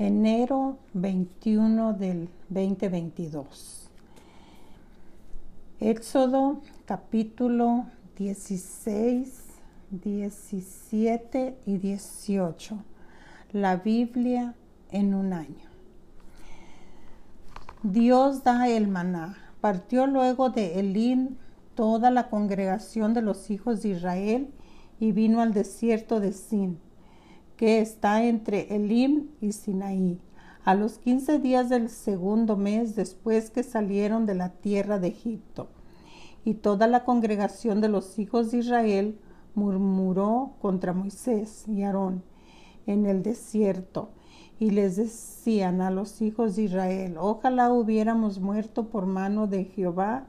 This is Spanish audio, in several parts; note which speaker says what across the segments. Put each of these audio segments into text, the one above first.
Speaker 1: enero 21 del 2022. Éxodo capítulo 16, 17 y 18. La Biblia en un año. Dios da el maná. Partió luego de Elín toda la congregación de los hijos de Israel y vino al desierto de Sin, que está entre Elim y Sinaí, a los quince días del segundo mes después que salieron de la tierra de Egipto. Y toda la congregación de los hijos de Israel murmuró contra Moisés y Aarón en el desierto y les decían a los hijos de Israel, ojalá hubiéramos muerto por mano de Jehová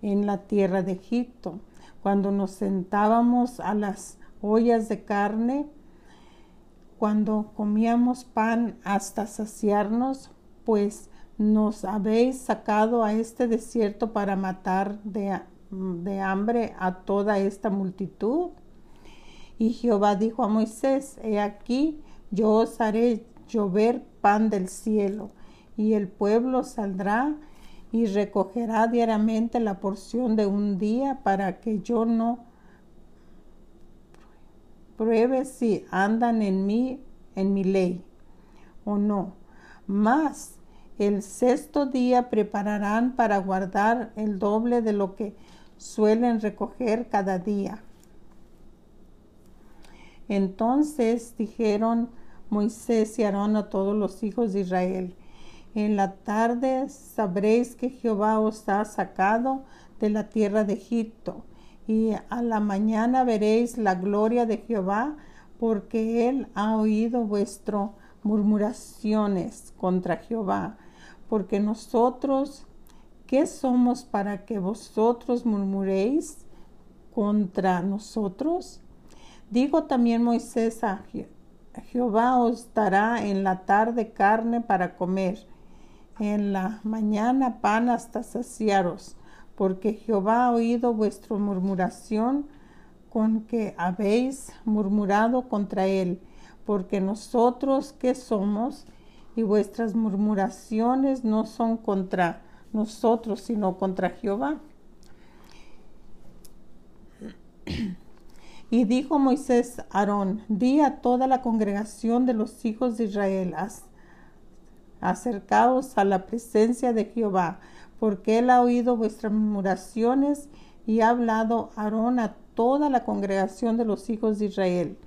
Speaker 1: en la tierra de Egipto, cuando nos sentábamos a las ollas de carne, cuando comíamos pan hasta saciarnos, pues nos habéis sacado a este desierto para matar de, hambre a toda esta multitud. Y Jehová dijo a Moisés, he aquí, yo os haré llover pan del cielo, y el pueblo saldrá y recogerá diariamente la porción de un día para que yo no pruebe si andan en mí, en mi ley o no. Más el sexto día prepararán para guardar el doble de lo que suelen recoger cada día. Entonces dijeron Moisés y Aarón a todos los hijos de Israel. En la tarde sabréis que Jehová os ha sacado de la tierra de Egipto, y a la mañana veréis la gloria de Jehová, porque él ha oído vuestras murmuraciones contra Jehová. Porque nosotros, ¿qué somos para que vosotros murmuréis contra nosotros? Digo también Moisés a Jehová os dará en la tarde carne para comer, en la mañana pan hasta saciaros, porque Jehová ha oído vuestra murmuración con que habéis murmurado contra él, porque nosotros que somos y vuestras murmuraciones no son contra nosotros, sino contra Jehová. Y dijo Moisés a Aarón, di a toda la congregación de los hijos de Israel, acercaos a la presencia de Jehová, porque él ha oído vuestras murmuraciones y ha hablado Aarón a toda la congregación de los hijos de Israel.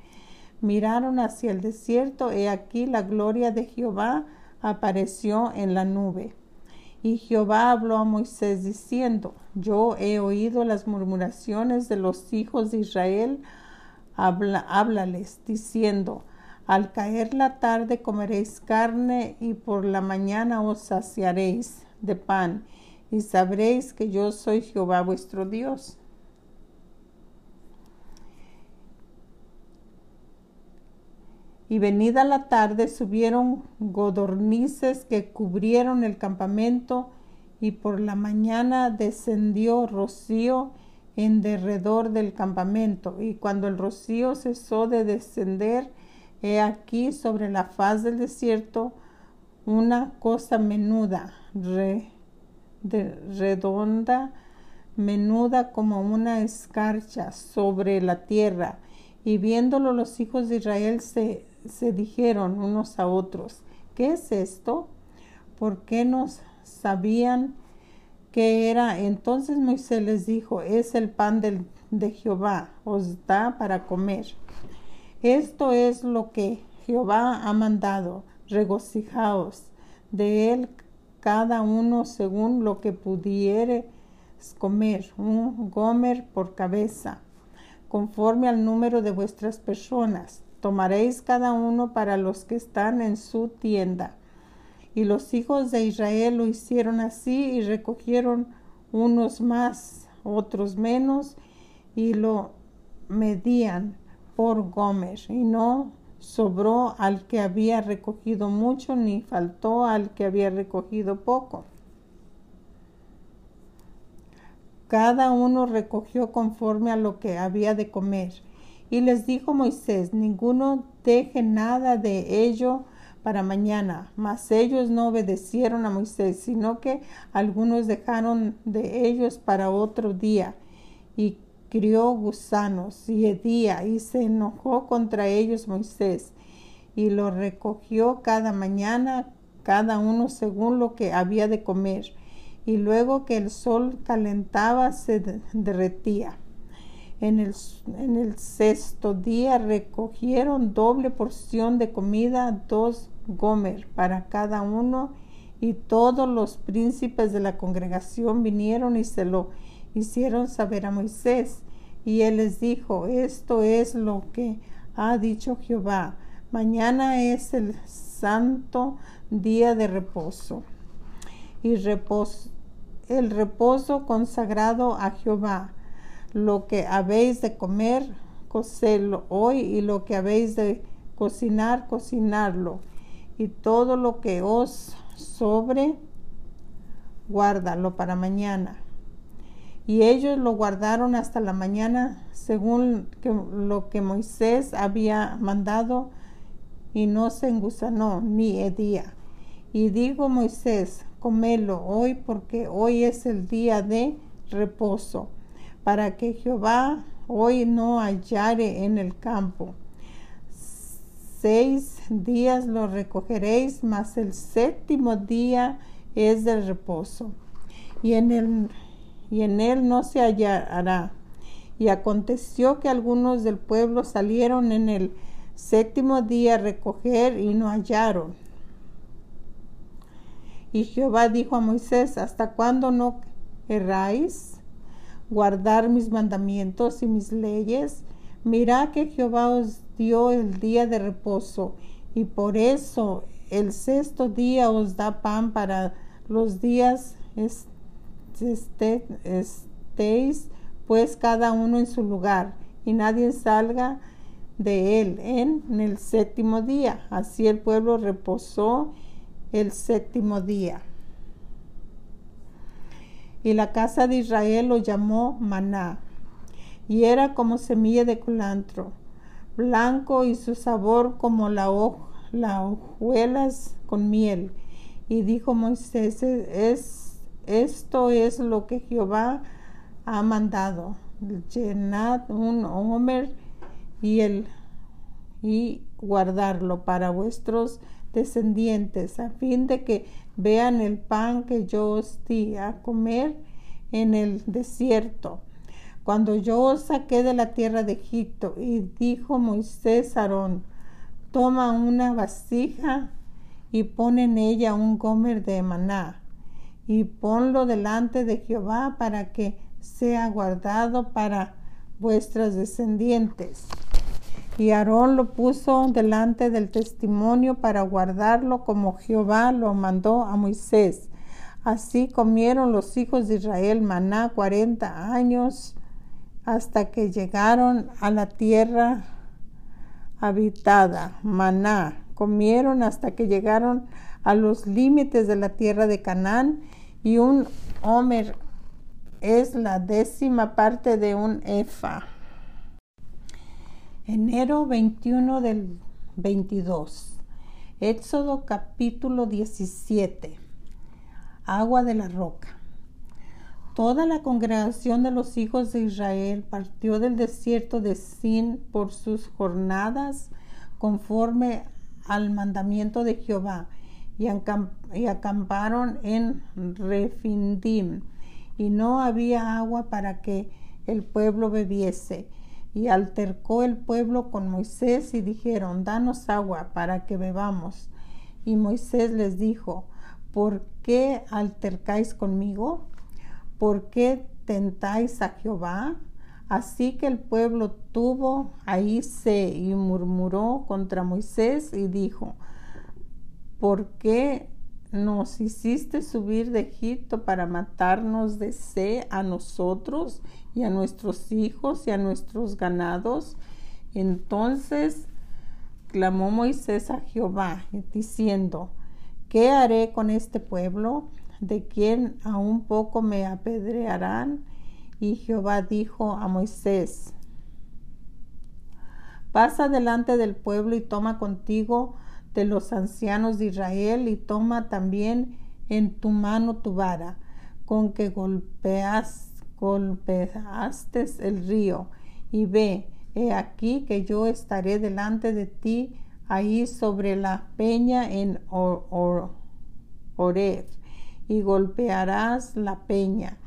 Speaker 1: Miraron hacia el desierto, y aquí la gloria de Jehová apareció en la nube. Y Jehová habló a Moisés diciendo, yo he oído las murmuraciones de los hijos de Israel, háblales diciendo, al caer la tarde comeréis carne y por la mañana os saciaréis de pan y sabréis que yo soy Jehová vuestro Dios. Y venida la tarde subieron godornices que cubrieron el campamento y por la mañana descendió rocío en derredor del campamento. Y cuando el rocío cesó de descender, he aquí sobre la faz del desierto una cosa menuda, redonda, menuda como una escarcha sobre la tierra. Y viéndolo los hijos de Israel se se dijeron unos a otros, ¿qué es esto? ¿Por qué nos sabían qué era? Entonces Moisés les dijo, es el pan de Jehová, os da para comer. Esto es lo que Jehová ha mandado, regocijaos de él cada uno según lo que pudiere comer, un gomer por cabeza, conforme al número de vuestras personas tomaréis cada uno para los que están en su tienda. Y los hijos de Israel lo hicieron así y recogieron unos más, otros menos, y lo medían por Gomer. Y no sobró al que había recogido mucho, ni faltó al que había recogido poco. Cada uno recogió conforme a lo que había de comer y les dijo Moisés, ninguno deje nada de ello para mañana. Mas ellos no obedecieron a Moisés, sino que algunos dejaron de ellos para otro día. Y crió gusanos y hedía y se enojó contra ellos Moisés y lo recogió cada mañana, cada uno según lo que había de comer. Y luego que el sol calentaba se derretía. En el, en el, sexto día recogieron doble porción de comida, dos gomer para cada uno, y todos los príncipes de la congregación vinieron y se lo hicieron saber a Moisés. Y él les dijo, esto es lo que ha dicho Jehová. Mañana es el santo día de reposo. Y reposo, el reposo consagrado a Jehová. Lo que habéis de comer, cocedlo hoy, y lo que habéis de cocinar, cocinarlo. Y todo lo que os sobre, guárdalo para mañana y ellos lo guardaron hasta la mañana según lo que Moisés había mandado y no se engusanó ni hedía. Y dijo Moisés, comelo hoy porque hoy es el día de reposo, para que Jehová hoy no hallare en el campo. Seis días lo recogeréis, mas el séptimo día es del reposo. Y en el y en él no se hallará. Y aconteció que algunos del pueblo salieron en el séptimo día a recoger y no hallaron. Y Jehová dijo a Moisés, ¿hasta cuándo no erráis? Guardar mis mandamientos y mis leyes. Mirad que Jehová os dio el día de reposo, y por eso el sexto día os da pan para los días este, estéis pues cada uno en su lugar y nadie salga de él en, el séptimo día. Así el pueblo reposó el séptimo día. Y la casa de Israel lo llamó maná, y era como semilla de culantro, blanco y su sabor como la, la hojuelas con miel. Y dijo Moisés, es esto es lo que Jehová ha mandado. Llenad un homer y el y guardarlo para vuestros descendientes, a fin de que vean el pan que yo os di a comer en el desierto. Cuando yo os saqué de la tierra de Egipto, y dijo Moisés Aarón, toma una vasija y pon en ella un gomer de maná y ponlo delante de Jehová para que sea guardado para vuestras descendientes. Y Aarón lo puso delante del testimonio para guardarlo como Jehová lo mandó a Moisés. Así comieron los hijos de Israel maná cuarenta años hasta que llegaron a la tierra habitada. Maná comieron hasta que llegaron a los límites de la tierra de Canaán y un homer es la décima parte de un efa. Enero 21 del 22. Éxodo capítulo 17. Agua de la roca. Toda la congregación de los hijos de Israel partió del desierto de Sin por sus jornadas conforme al mandamiento de Jehová y, acamparon en Refindim y no había agua para que el pueblo bebiese. Y altercó el pueblo con Moisés y dijeron, danos agua para que bebamos. Y Moisés les dijo, ¿por qué altercáis conmigo? ¿Por qué tentáis a Jehová? Así que el pueblo tuvo ahí se y murmuró contra Moisés y dijo, ¿por qué nos hiciste subir de Egipto para matarnos de sed a nosotros y a nuestros hijos y a nuestros ganados? Entonces clamó Moisés a Jehová diciendo, ¿qué haré con este pueblo? ¿De quien a un poco me apedrearán? Y Jehová dijo a Moisés, pasa delante del pueblo y toma contigo de los ancianos de Israel y toma también en tu mano tu vara, con que golpeas, golpeaste el río, y ve, he aquí que yo estaré delante de ti ahí sobre la peña en Oreb, y golpearás la peña,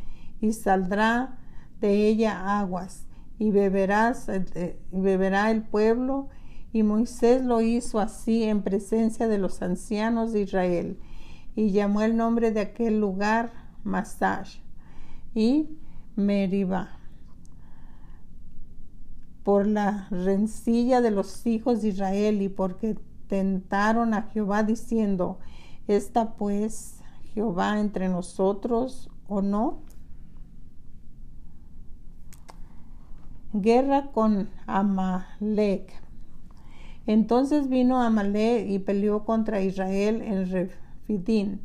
Speaker 1: y saldrá de ella aguas, y beberás, eh, y beberá el pueblo, y Moisés lo hizo así en presencia de los ancianos de Israel, y llamó el nombre de aquel lugar Masash y Meribah por la rencilla de los hijos de Israel y porque tentaron a Jehová diciendo, ¿está pues Jehová entre nosotros o no? Guerra con Amalek. Entonces vino Amalek y peleó contra Israel en Refidín.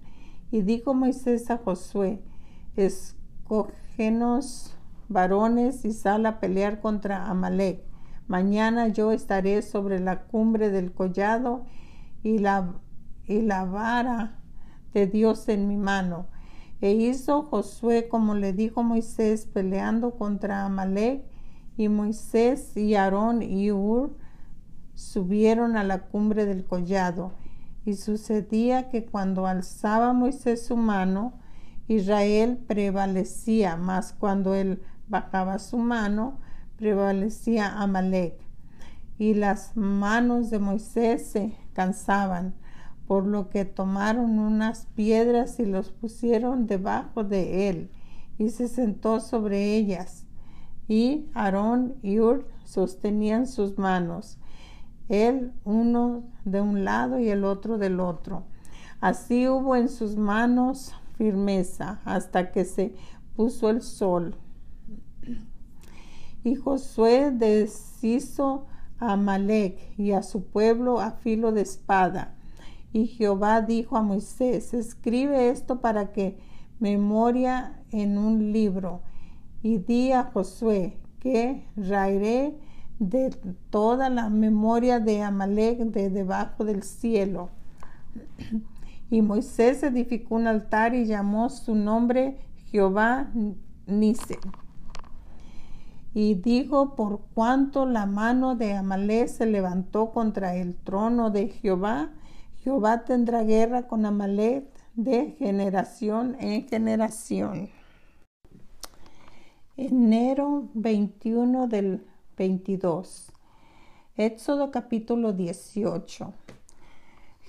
Speaker 1: Y dijo Moisés a Josué, escógenos varones y sal a pelear contra Amalek. Mañana yo estaré sobre la cumbre del collado y la, y la vara de Dios en mi mano. E hizo Josué como le dijo Moisés peleando contra Amalek y Moisés y Aarón y Ur subieron a la cumbre del collado. Y sucedía que cuando alzaba Moisés su mano, Israel prevalecía, mas cuando él bajaba su mano, prevalecía Amalek. Y las manos de Moisés se cansaban, por lo que tomaron unas piedras y los pusieron debajo de él, y se sentó sobre ellas. Y Aarón y Ur sostenían sus manos, él uno de un lado y el otro del otro. Así hubo en sus manos firmeza hasta que se puso el sol. Y Josué deshizo a Amalek y a su pueblo a filo de espada. Y Jehová dijo a Moisés, escribe esto para que memoria en un libro. Y di a Josué que raeré de toda la memoria de Amalek de debajo del cielo. Y Moisés edificó un altar y llamó su nombre Jehová Nise y dijo, por cuanto la mano de Amalek se levantó contra el trono de Jehová, Jehová tendrá guerra con Amalek de generación en generación. Enero 21 del 22. Éxodo capítulo 18.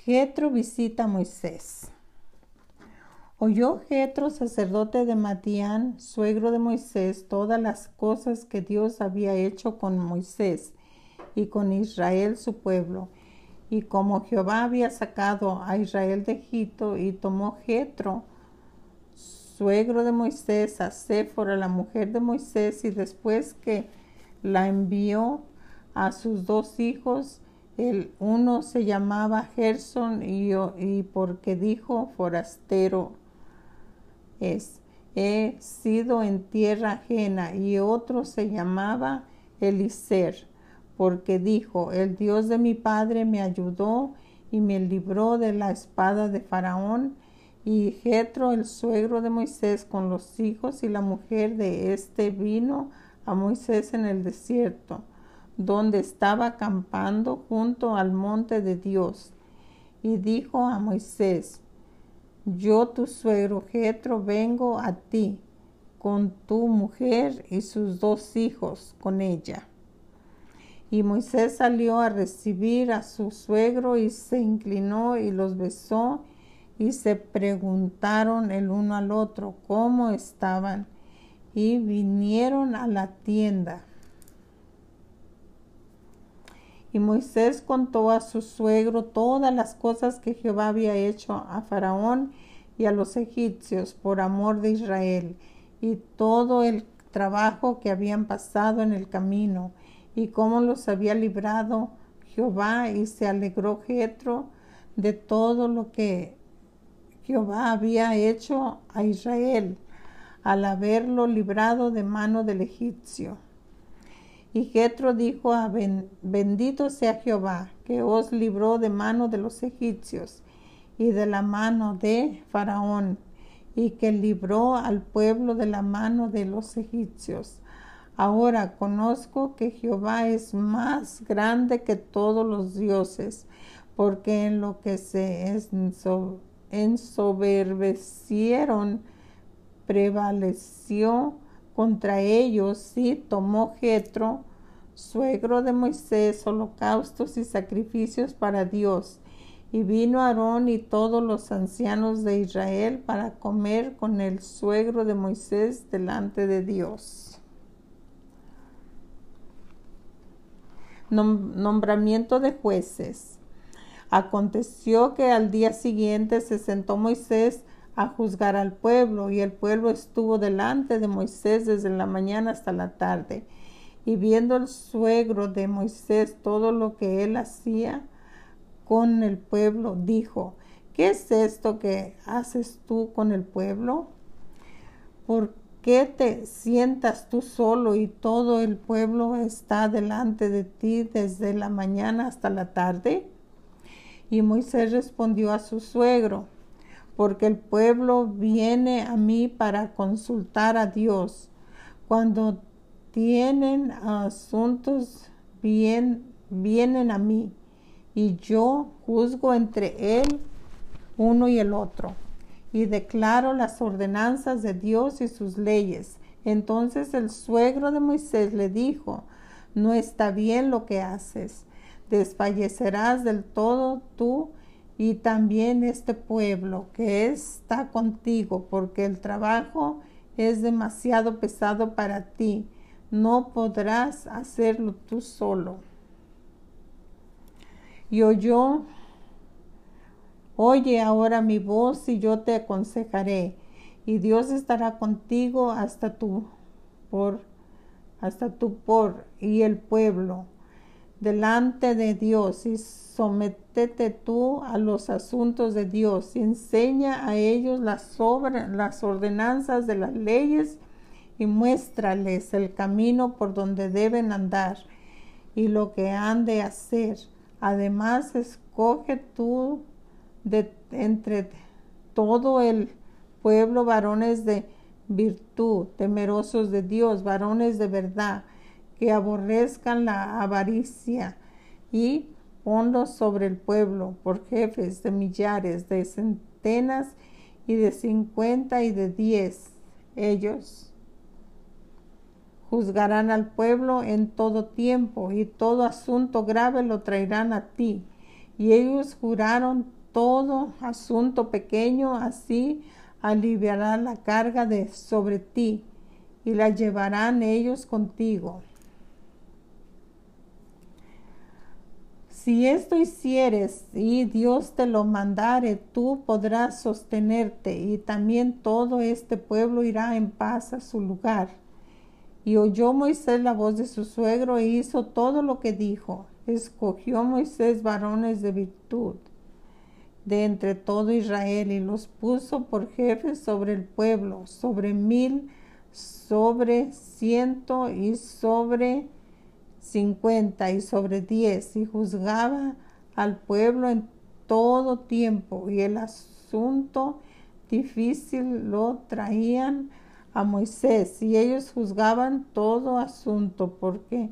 Speaker 1: Jetro visita a Moisés. Oyó Jetro, sacerdote de Madián, suegro de Moisés, todas las cosas que Dios había hecho con Moisés y con Israel su pueblo, y como Jehová había sacado a Israel de Egipto, y tomó Jetro, suegro de Moisés, a Séfora, la mujer de Moisés, y después que la envió a sus dos hijos, el uno se llamaba Gerson y, y porque dijo forastero es, he sido en tierra ajena, y otro se llamaba Eliser, porque dijo, el Dios de mi padre me ayudó y me libró de la espada de Faraón, y Jetro, el suegro de Moisés, con los hijos y la mujer de este vino a Moisés en el desierto, donde estaba acampando junto al monte de Dios. Y dijo a Moisés, yo tu suegro Jetro vengo a ti con tu mujer y sus dos hijos con ella. Y Moisés salió a recibir a su suegro y se inclinó y los besó y se preguntaron el uno al otro cómo estaban y vinieron a la tienda. Y Moisés contó a su suegro todas las cosas que Jehová había hecho a Faraón y a los egipcios por amor de Israel, y todo el trabajo que habían pasado en el camino, y cómo los había librado Jehová, y se alegró Jetro de todo lo que Jehová había hecho a Israel al haberlo librado de mano del egipcio. Y Jetro dijo bendito sea Jehová, que os libró de mano de los egipcios y de la mano de Faraón, y que libró al pueblo de la mano de los egipcios. Ahora conozco que Jehová es más grande que todos los dioses, porque en lo que se ensoberbecieron prevaleció contra ellos y tomó Jetro, suegro de Moisés, holocaustos y sacrificios para Dios. Y vino Aarón y todos los ancianos de Israel para comer con el suegro de Moisés delante de Dios. Nombramiento de jueces. Aconteció que al día siguiente se sentó Moisés a juzgar al pueblo, y el pueblo estuvo delante de Moisés desde la mañana hasta la tarde. Y viendo el suegro de Moisés todo lo que él hacía con el pueblo, dijo, ¿qué es esto que haces tú con el pueblo? ¿Por qué te sientas tú solo y todo el pueblo está delante de ti desde la mañana hasta la tarde? Y Moisés respondió a su suegro, porque el pueblo viene a mí para consultar a Dios. Cuando tienen asuntos, bien, vienen a mí y yo juzgo entre él uno y el otro y declaro las ordenanzas de Dios y sus leyes. Entonces el suegro de Moisés le dijo, no está bien lo que haces, desfallecerás del todo tú y también este pueblo que está contigo, porque el trabajo es demasiado pesado para ti no podrás hacerlo tú solo. Y oyó, oye ahora mi voz y yo te aconsejaré, y Dios estará contigo hasta tu por, hasta tu por y el pueblo delante de Dios y sométete tú a los asuntos de Dios enseña a ellos las, las ordenanzas de las leyes y muéstrales el camino por donde deben andar y lo que han de hacer. Además, escoge tú de entre todo el pueblo varones de virtud, temerosos de Dios, varones de verdad, que aborrezcan la avaricia y ponlos sobre el pueblo por jefes de millares, de centenas y de cincuenta y de diez. Ellos Juzgarán al pueblo en todo tiempo y todo asunto grave lo traerán a ti. Y ellos juraron todo asunto pequeño, así aliviará la carga de sobre ti y la llevarán ellos contigo. Si esto hicieres y Dios te lo mandare, tú podrás sostenerte y también todo este pueblo irá en paz a su lugar. Y oyó Moisés la voz de su suegro e hizo todo lo que dijo. Escogió Moisés varones de virtud de entre todo Israel y los puso por jefes sobre el pueblo, sobre mil, sobre ciento y sobre cincuenta y sobre diez, y juzgaba al pueblo en todo tiempo, y el asunto difícil lo traían a Moisés y ellos juzgaban todo asunto porque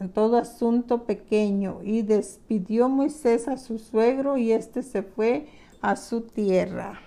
Speaker 1: en todo asunto pequeño y despidió Moisés a su suegro y éste se fue a su tierra.